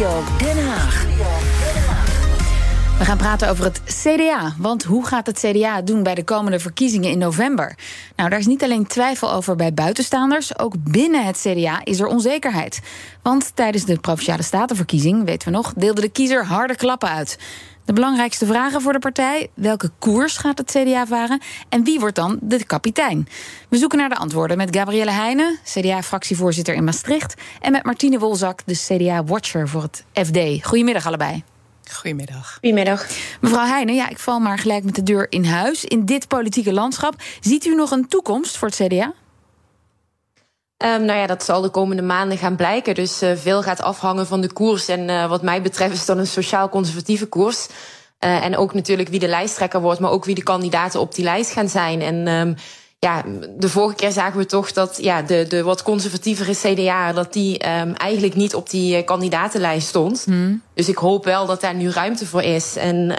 Den Haag. We gaan praten over het CDA. Want hoe gaat het CDA doen bij de komende verkiezingen in november? Nou, daar is niet alleen twijfel over bij buitenstaanders. Ook binnen het CDA is er onzekerheid. Want tijdens de provinciale statenverkiezing, weten we nog, deelde de kiezer harde klappen uit. De belangrijkste vragen voor de partij: welke koers gaat het CDA varen en wie wordt dan de kapitein? We zoeken naar de antwoorden met Gabrielle Heijnen, CDA-fractievoorzitter in Maastricht, en met Martine Wolzak, de CDA-watcher voor het FD. Goedemiddag allebei. Goedemiddag. Goedemiddag. Mevrouw Heijnen, ja, ik val maar gelijk met de deur in huis. In dit politieke landschap, ziet u nog een toekomst voor het CDA? Um, nou ja, dat zal de komende maanden gaan blijken. Dus uh, veel gaat afhangen van de koers. En uh, wat mij betreft is dat een sociaal-conservatieve koers. Uh, en ook natuurlijk wie de lijsttrekker wordt, maar ook wie de kandidaten op die lijst gaan zijn. En um, ja, de vorige keer zagen we toch dat ja, de, de wat conservatievere CDA... dat die um, eigenlijk niet op die kandidatenlijst stond. Hmm. Dus ik hoop wel dat daar nu ruimte voor is. En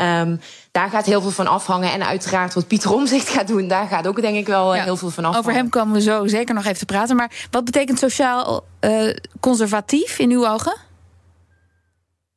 daar gaat heel veel van afhangen. En uiteraard wat Pieter Omzicht gaat doen... daar gaat ook denk ik wel ja, heel veel van afhangen. Over hem komen we zo zeker nog even te praten. Maar wat betekent sociaal uh, conservatief in uw ogen?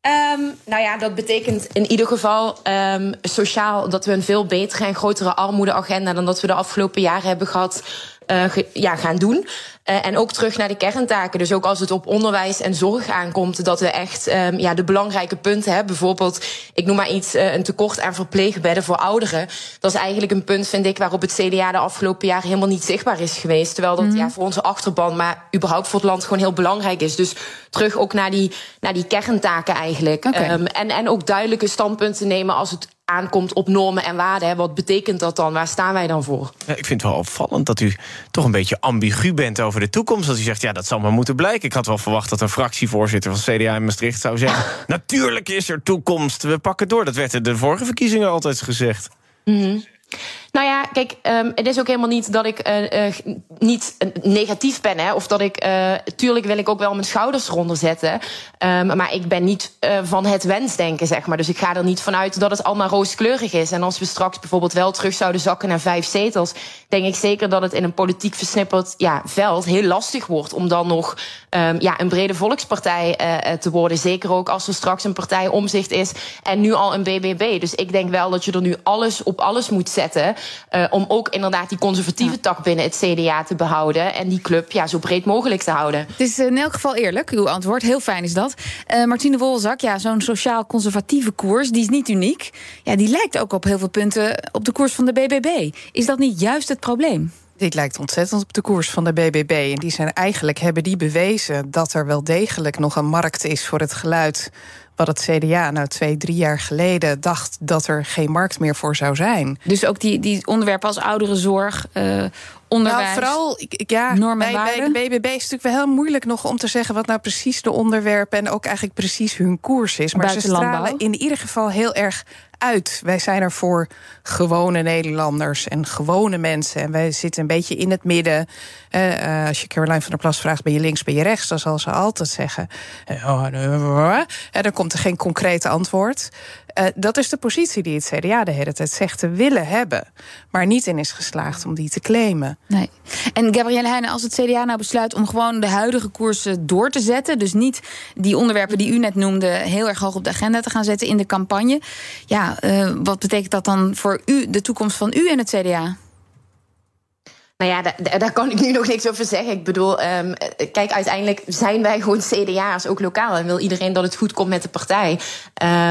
Um, nou ja, dat betekent in ieder geval um, sociaal dat we een veel betere en grotere armoedeagenda dan dat we de afgelopen jaren hebben gehad, uh, ge, ja, gaan doen. Uh, en ook terug naar de kerntaken. Dus ook als het op onderwijs en zorg aankomt, dat we echt um, ja, de belangrijke punten hebben. Bijvoorbeeld, ik noem maar iets, uh, een tekort aan verpleegbedden voor ouderen. Dat is eigenlijk een punt, vind ik, waarop het CDA de afgelopen jaren helemaal niet zichtbaar is geweest. Terwijl dat mm. ja, voor onze achterban, maar überhaupt voor het land gewoon heel belangrijk is. Dus terug ook naar die, naar die kerntaken eigenlijk. Okay. Um, en, en ook duidelijke standpunten nemen als het aankomt op normen en waarden. Wat betekent dat dan? Waar staan wij dan voor? Ja, ik vind het wel opvallend dat u toch een beetje ambigu bent over de toekomst. Dat u zegt, ja, dat zal maar moeten blijken. Ik had wel verwacht dat een fractievoorzitter van CDA in Maastricht zou zeggen... natuurlijk is er toekomst, we pakken door. Dat werd in de vorige verkiezingen altijd gezegd. Mm -hmm. Nou ja, kijk, um, het is ook helemaal niet dat ik uh, uh, niet negatief ben. Hè, of dat ik. Uh, tuurlijk wil ik ook wel mijn schouders eronder zetten. Um, maar ik ben niet van het wensdenken, zeg maar. Dus ik ga er niet vanuit dat het allemaal rooskleurig is. En als we straks bijvoorbeeld wel terug zouden zakken naar vijf zetels. denk ik zeker dat het in een politiek versnipperd ja, veld heel lastig wordt. om dan nog um, ja, een brede volkspartij te worden. Zeker ook als er straks een partij omzicht is. en nu al een BBB. Dus ik denk wel dat je er nu alles op alles moet zetten. Uh, om ook inderdaad die conservatieve tak binnen het CDA te behouden. En die club ja, zo breed mogelijk te houden. Het is in elk geval eerlijk, uw antwoord. Heel fijn is dat. Uh, Martine Wolzak, ja, zo'n sociaal-conservatieve koers, die is niet uniek. Ja, die lijkt ook op heel veel punten op de koers van de BBB. Is dat niet juist het probleem? Dit lijkt ontzettend op de koers van de BBB. En die zijn eigenlijk hebben die bewezen dat er wel degelijk nog een markt is voor het geluid wat het CDA nou twee, drie jaar geleden dacht dat er geen markt meer voor zou zijn. Dus ook die, die onderwerpen als ouderenzorg, uh, onderwijs, nou, vooral, ja, normen bij, bij de BBB is het natuurlijk wel heel moeilijk nog om te zeggen wat nou precies de onderwerpen en ook eigenlijk precies hun koers is. Maar ze stralen in ieder geval heel erg uit. Wij zijn er voor gewone Nederlanders en gewone mensen. En wij zitten een beetje in het midden. Uh, als je Caroline van der Plas vraagt, ben je links, ben je rechts? Dan zal ze altijd zeggen, uh, uh, dan komt er geen concreet antwoord. Uh, dat is de positie die het CDA de hele tijd zegt te willen hebben. Maar niet in is geslaagd om die te claimen. Nee. En Gabrielle Heijnen, als het CDA nou besluit om gewoon de huidige koersen door te zetten. Dus niet die onderwerpen die u net noemde heel erg hoog op de agenda te gaan zetten in de campagne. Ja, uh, wat betekent dat dan voor u, de toekomst van u en het CDA? Nou ja, daar, daar, kan ik nu nog niks over zeggen. Ik bedoel, um, kijk, uiteindelijk zijn wij gewoon CDA's, ook lokaal. En wil iedereen dat het goed komt met de partij.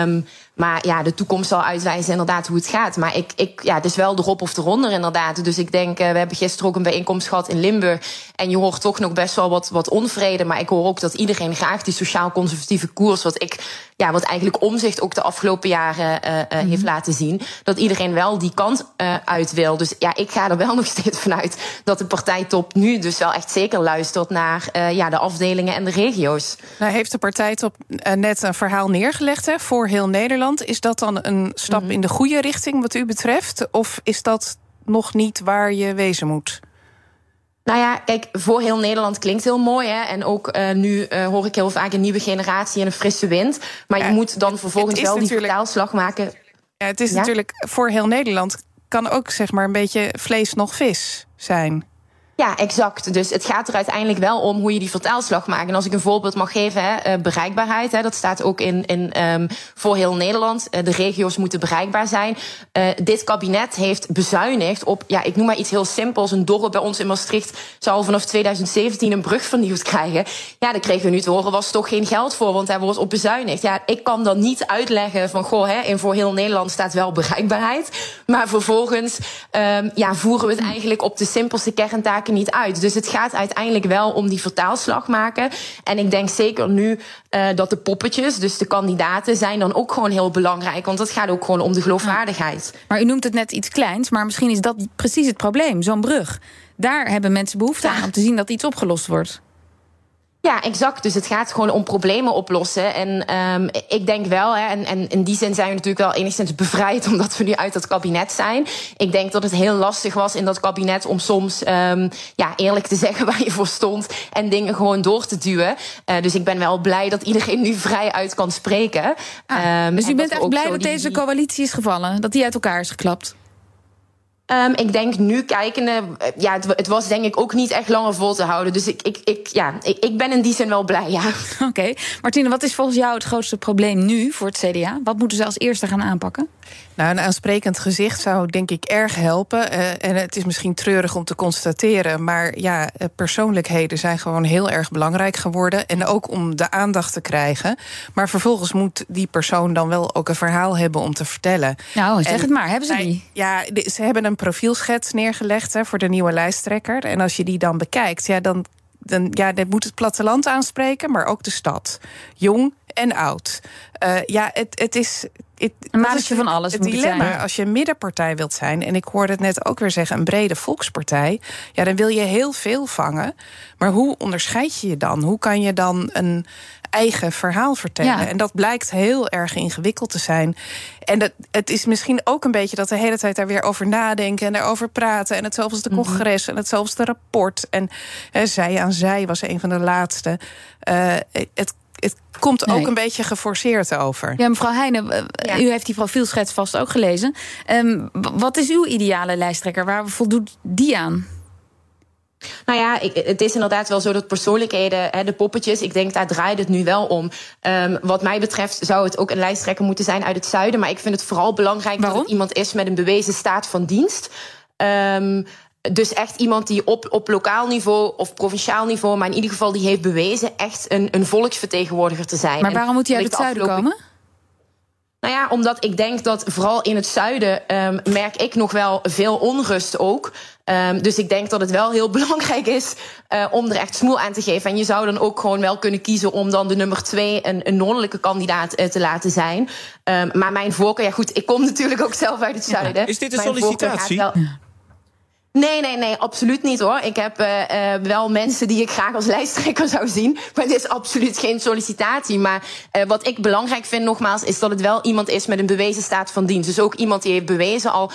Um, Maar ja, de toekomst zal uitwijzen inderdaad hoe het gaat. Maar ik, ik, ja, het is wel erop of eronder inderdaad. Dus ik denk, we hebben gisteren ook een bijeenkomst gehad in Limburg. En je hoort toch nog best wel wat, wat onvrede. Maar ik hoor ook dat iedereen graag die sociaal-conservatieve koers, wat ik ja, wat eigenlijk omzicht ook de afgelopen jaren uh, uh, heeft mhm. laten zien. Dat iedereen wel die kant uh, uit wil. Dus ja, ik ga er wel nog steeds vanuit dat de partijtop nu dus wel echt zeker luistert naar ja, de afdelingen en de regio's. Nou, heeft de partijtop net een verhaal neergelegd hè, voor heel Nederland. Is dat dan een stap mhm. in de goede richting wat u betreft? Of is dat nog niet waar je wezen moet? Nou ja, kijk, voor heel Nederland klinkt heel mooi. Hè? En ook uh, nu uh, hoor ik heel vaak een nieuwe generatie en een frisse wind. Maar je moet dan vervolgens wel die vertaalslag maken. Ja, het is natuurlijk voor heel Nederland kan ook zeg maar een beetje vlees nog vis zijn. Ja, exact. Dus het gaat er uiteindelijk wel om hoe je die vertaalslag maakt. En als ik een voorbeeld mag geven, hè, eh, bereikbaarheid. Hè, dat staat ook in, in um, voor heel Nederland. Uh, de regio's moeten bereikbaar zijn. Uh, dit kabinet heeft bezuinigd op, ja, ik noem maar iets heel simpels. Een dorp bij ons in Maastricht zou vanaf 2017 een brug vernieuwd krijgen. Ja, daar kregen we nu te horen, was toch geen geld voor, want daar wordt op bezuinigd. Ja, ik kan dan niet uitleggen van, goh, hè, in voor heel Nederland staat wel bereikbaarheid. Maar vervolgens um, ja, voeren we het eigenlijk op de simpelste niet uit. Dus het gaat uiteindelijk wel om die vertaalslag maken. En ik denk zeker nu uh, dat de poppetjes, dus de kandidaten, zijn dan ook gewoon heel belangrijk. Want het gaat ook gewoon om de geloofwaardigheid. Maar u noemt het net iets kleins, maar misschien is dat precies het probleem, zo'n brug. Daar hebben mensen behoefte aan om te zien dat iets opgelost wordt. Ja, exact. Dus het gaat gewoon om problemen oplossen. En um, ik denk wel, hè, en, en in die zin zijn we natuurlijk wel enigszins bevrijd omdat we nu uit dat kabinet zijn. Ik denk dat het heel lastig was in dat kabinet om soms um, ja, eerlijk te zeggen waar je voor stond en dingen gewoon door te duwen. Uh, dus ik ben wel blij dat iedereen nu vrij uit kan spreken. Ah, um, dus u bent echt blij dat deze coalitie is gevallen, dat die uit elkaar is geklapt? Um, ik denk nu kijkende, eh, ja, het, het, was denk ik ook niet echt langer vol te houden. Dus ik, ik, ik, ja, ik, ik ben in die zin wel blij, ja. Oké. Okay. Martine, wat is volgens jou het grootste probleem nu voor het CDA? Wat moeten ze als eerste gaan aanpakken? Nou, een aansprekend gezicht zou denk ik erg helpen. Uh, en het is misschien treurig om te constateren, maar ja, eh, persoonlijkheden zijn gewoon heel erg belangrijk geworden. En ook om de aandacht te krijgen. Maar vervolgens moet die persoon dan wel ook een verhaal hebben om te vertellen. Nou, zeg het maar, hebben ze die? Ja, ze hebben een profielschets neergelegd hè, voor de nieuwe lijsttrekker. En als je die dan bekijkt, ja, dan dan, ja, dit moet het platteland aanspreken, maar ook de stad. Jong en oud. Uh, ja, het, het is. Het, een maatje van alles. Het dilemma, zijn. als je een middenpartij wilt zijn, en ik hoorde het net ook weer zeggen, een brede volkspartij, ja, dan wil je heel veel vangen. Maar hoe onderscheid je je dan? Hoe kan je dan een eigen verhaal vertellen? En dat blijkt heel erg ingewikkeld te zijn. En dat, het is misschien ook een beetje dat de hele tijd daar weer over nadenken en erover praten. En hetzelfde als de mhm. congres en hetzelfde rapport. En zij aan zij was een van de laatste. Uh, het het komt ook een beetje geforceerd over. Ja, mevrouw Heijnen, u heeft die profielschets vast ook gelezen. Um, wat is uw ideale lijsttrekker? Waar voldoet die aan? Nou ja, ik, het is inderdaad wel zo dat persoonlijkheden, hè, de poppetjes, ik denk daar draait het nu wel om. Um, wat mij betreft zou het ook een lijsttrekker moeten zijn uit het zuiden. Maar ik vind het vooral belangrijk Waarom? dat het iemand is met een bewezen staat van dienst. Um, dus echt iemand die op, op lokaal niveau of provinciaal niveau, maar in ieder geval die heeft bewezen echt een, een volksvertegenwoordiger te zijn. Maar waarom moet hij uit het zuiden komen? Nou ja, omdat ik denk dat vooral in het zuiden um, merk ik nog wel veel onrust ook. Um, dus ik denk dat het wel heel belangrijk is uh, om er echt smoel aan te geven. En je zou dan ook gewoon wel kunnen kiezen om dan de nummer twee een, een noordelijke kandidaat uh, te laten zijn. Um, maar mijn voorkeur, ja goed, ik kom natuurlijk ook zelf uit het zuiden. Is dit een sollicitatie? Nee, nee, nee, absoluut niet hoor. Ik heb uh, uh, wel mensen die ik graag als lijsttrekker zou zien. Maar dit is absoluut geen sollicitatie. Maar uh, wat ik belangrijk vind, nogmaals, is dat het wel iemand is met een bewezen staat van dienst. Dus ook iemand die heeft bewezen al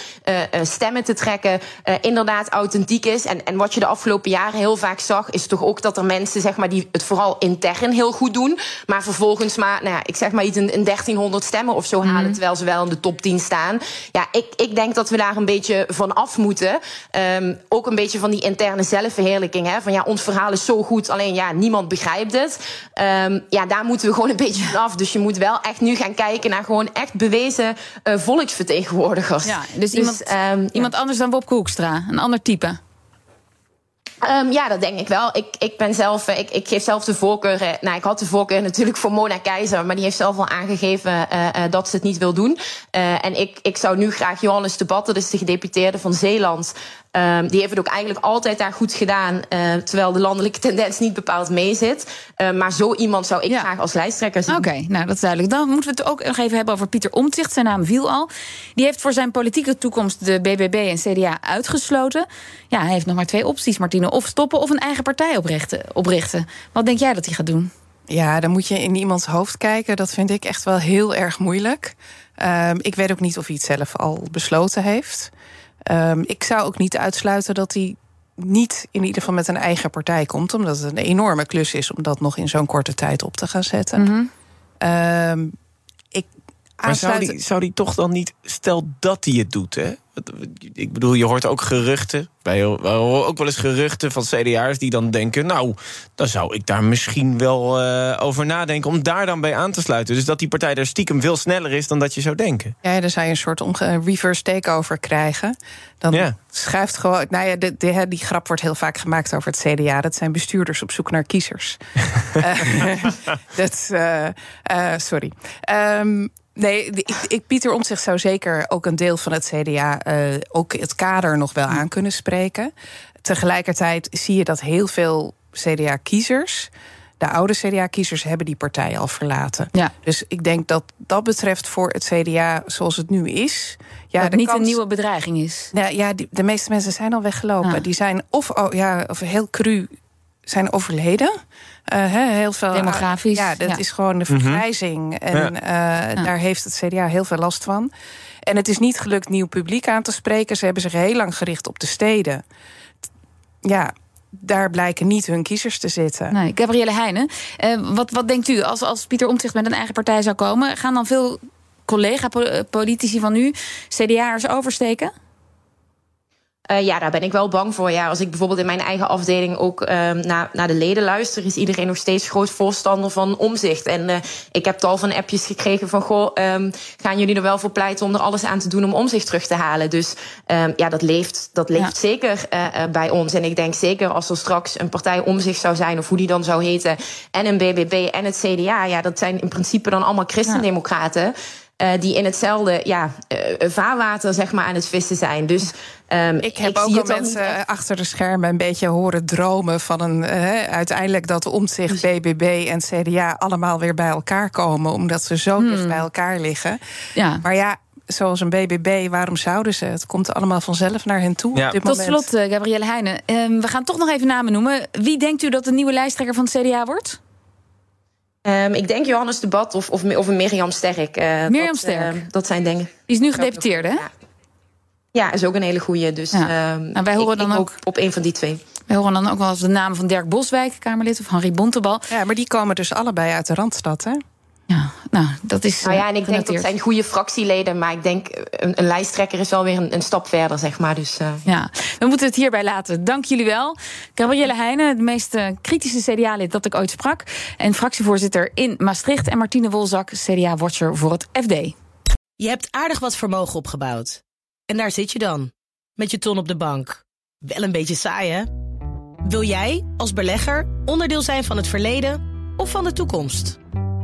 stemmen te trekken, inderdaad authentiek is. En, en wat je de afgelopen jaren heel vaak zag, is toch ook dat er mensen, zeg maar, die het vooral intern heel goed doen. Maar vervolgens maar, nou ja, ik zeg maar iets, een, een 1300 stemmen of zo halen, mm. terwijl ze wel in de top 10 staan. Ja, ik, ik denk dat we daar een beetje van af moeten. Um, ook een beetje van die interne zelfverheerlijking. Hè? Van ja, ons verhaal is zo goed, alleen ja, niemand begrijpt het. Um, ja, daar moeten we gewoon een beetje vanaf. Dus je moet wel echt nu gaan kijken naar gewoon echt bewezen uh, volksvertegenwoordigers. Ja, dus, dus iemand, um, iemand ja. anders dan Bob Koekstra, een ander type. Um, ja, dat denk ik wel. Ik, ik ben zelf, ik, ik geef zelf de voorkeur. Nou, ik had de voorkeur natuurlijk voor Mona Keizer, maar die heeft zelf al aangegeven uh, uh, dat ze het niet wil doen. Uh, en ik, ik zou nu graag Johannes de Batten, dus de gedeputeerde van Zeeland, Um, die heeft het ook eigenlijk altijd daar goed gedaan. Uh, terwijl de landelijke tendens niet bepaald meezit. Uh, maar zo iemand zou ik ja. graag als lijsttrekker zien. Oké, okay, nou dat is duidelijk. Dan moeten we het ook nog even hebben over Pieter Omtzigt. Zijn naam viel al. Die heeft voor zijn politieke toekomst de BBB en CDA uitgesloten. Ja, hij heeft nog maar twee opties, Martine. Of stoppen of een eigen partij oprichten. oprichten. Wat denk jij dat hij gaat doen? Ja, dan moet je in iemands hoofd kijken. Dat vind ik echt wel heel erg moeilijk. Um, ik weet ook niet of hij het zelf al besloten heeft. Um, ik zou ook niet uitsluiten dat hij niet in ieder geval met een eigen partij komt, omdat het een enorme klus is om dat nog in zo'n korte tijd op te gaan zetten. Mm -hmm. um, ik maar zou die, zou die toch dan niet, stel dat hij het doet, hè? Ik bedoel, je hoort ook geruchten. Wij, horen ook wel eens geruchten van CDA'ers die dan denken... nou, dan zou ik daar misschien wel uh, over nadenken... om daar dan bij aan te sluiten. Dus dat die partij daar stiekem veel sneller is dan dat je zou denken. Ja, dan zou je een soort reverse takeover krijgen. Dan ja. schuift gewoon... Nou ja, de, de, die grap wordt heel vaak gemaakt over het CDA. Dat zijn bestuurders op zoek naar kiezers. uh, dat, uh, sorry. Um, Nee, ik, ik, Pieter Omtzigt zou zeker ook een deel van het CDA, eh, ook het kader nog wel aan kunnen spreken. Tegelijkertijd zie je dat heel veel CDA-kiezers, de oude CDA-kiezers, hebben die partij al verlaten. Ja. Dus ik denk dat dat betreft voor het CDA zoals het nu is. Ja, dat niet een nieuwe bedreiging is. Nou, ja, die, de meeste mensen zijn al weggelopen. Ah. Die zijn of, oh, ja, of heel cru zijn overleden. Uh, heel veel. Demografisch. Ja, dat is gewoon de mhm. vergrijzing. En uh, daar heeft het CDA heel veel last van. En het is niet gelukt nieuw publiek aan te spreken. Ze hebben zich heel lang gericht op de steden. Ja, daar blijken niet hun kiezers te zitten. Nee, Gabrielle Heijnen, uh, wat, wat denkt u als, als Pieter Omtzigt met een eigen partij zou komen? Gaan dan veel collega-politici van u, CDA'ers, oversteken? Uh, ja, daar ben ik wel bang voor. Ja, als ik bijvoorbeeld in mijn eigen afdeling ook uh, naar, naar de leden luister, is iedereen nog steeds groot voorstander van omzicht. En uh, ik heb tal van appjes gekregen van: Goh, um, gaan jullie er wel voor pleiten om er alles aan te doen om omzicht terug te halen? Dus um, ja, dat leeft, dat leeft ja. zeker bij ons. En ik denk zeker als er straks een partij omzicht zou zijn, of hoe die dan zou heten, en een BBB en het CDA, ja, dat zijn in principe dan allemaal christendemocraten. Ja. Uh, die in hetzelfde ja, uh, vaarwater zeg maar, aan het vissen zijn. Dus, um, ik heb ik ook al mensen achter de schermen een beetje horen dromen van een uh, uiteindelijk dat omzicht BBB en CDA allemaal weer bij elkaar komen, omdat ze zo hmm. dicht bij elkaar liggen. Ja. Maar ja, zoals een BBB, waarom zouden ze? Het komt allemaal vanzelf naar hen toe. Ja. Op dit Tot slot, Gabrielle Heijnen. Uh, we gaan toch nog even namen noemen. Wie denkt u dat de nieuwe lijsttrekker van het CDA wordt? Um, ik denk Johannes de Bad of, of, of een Mirjam Sterk. Uh, Mirjam dat, Sterk. Uh, dat zijn dingen. Die is nu gedeputeerde, hè? Ja. ja, is ook een hele goeie. Dus ja. um, nou, wij horen ik, dan ik ook op een van die twee. Wij horen dan ook wel eens de namen van Dirk Boswijk, Kamerlid, of Henri Bontebal. Ja, maar die komen dus allebei uit de Randstad, hè? Ja, nou, dat is. Nou ja, en ik denk dat zijn goede fractieleden, maar ik denk een, een lijsttrekker is wel weer een, een, stap verder, zeg maar. Dus, uh... Ja, we moeten het hierbij laten. Dank jullie wel. Gabrielle Heijnen, de meest kritische CDA-lid dat ik ooit sprak. En fractievoorzitter in Maastricht. En Martine Wolzak, CDA-watcher voor het FD. Je hebt aardig wat vermogen opgebouwd. En daar zit je dan, met je ton op de bank. Wel een beetje saai, hè? Wil jij, als belegger, onderdeel zijn van het verleden of van de toekomst?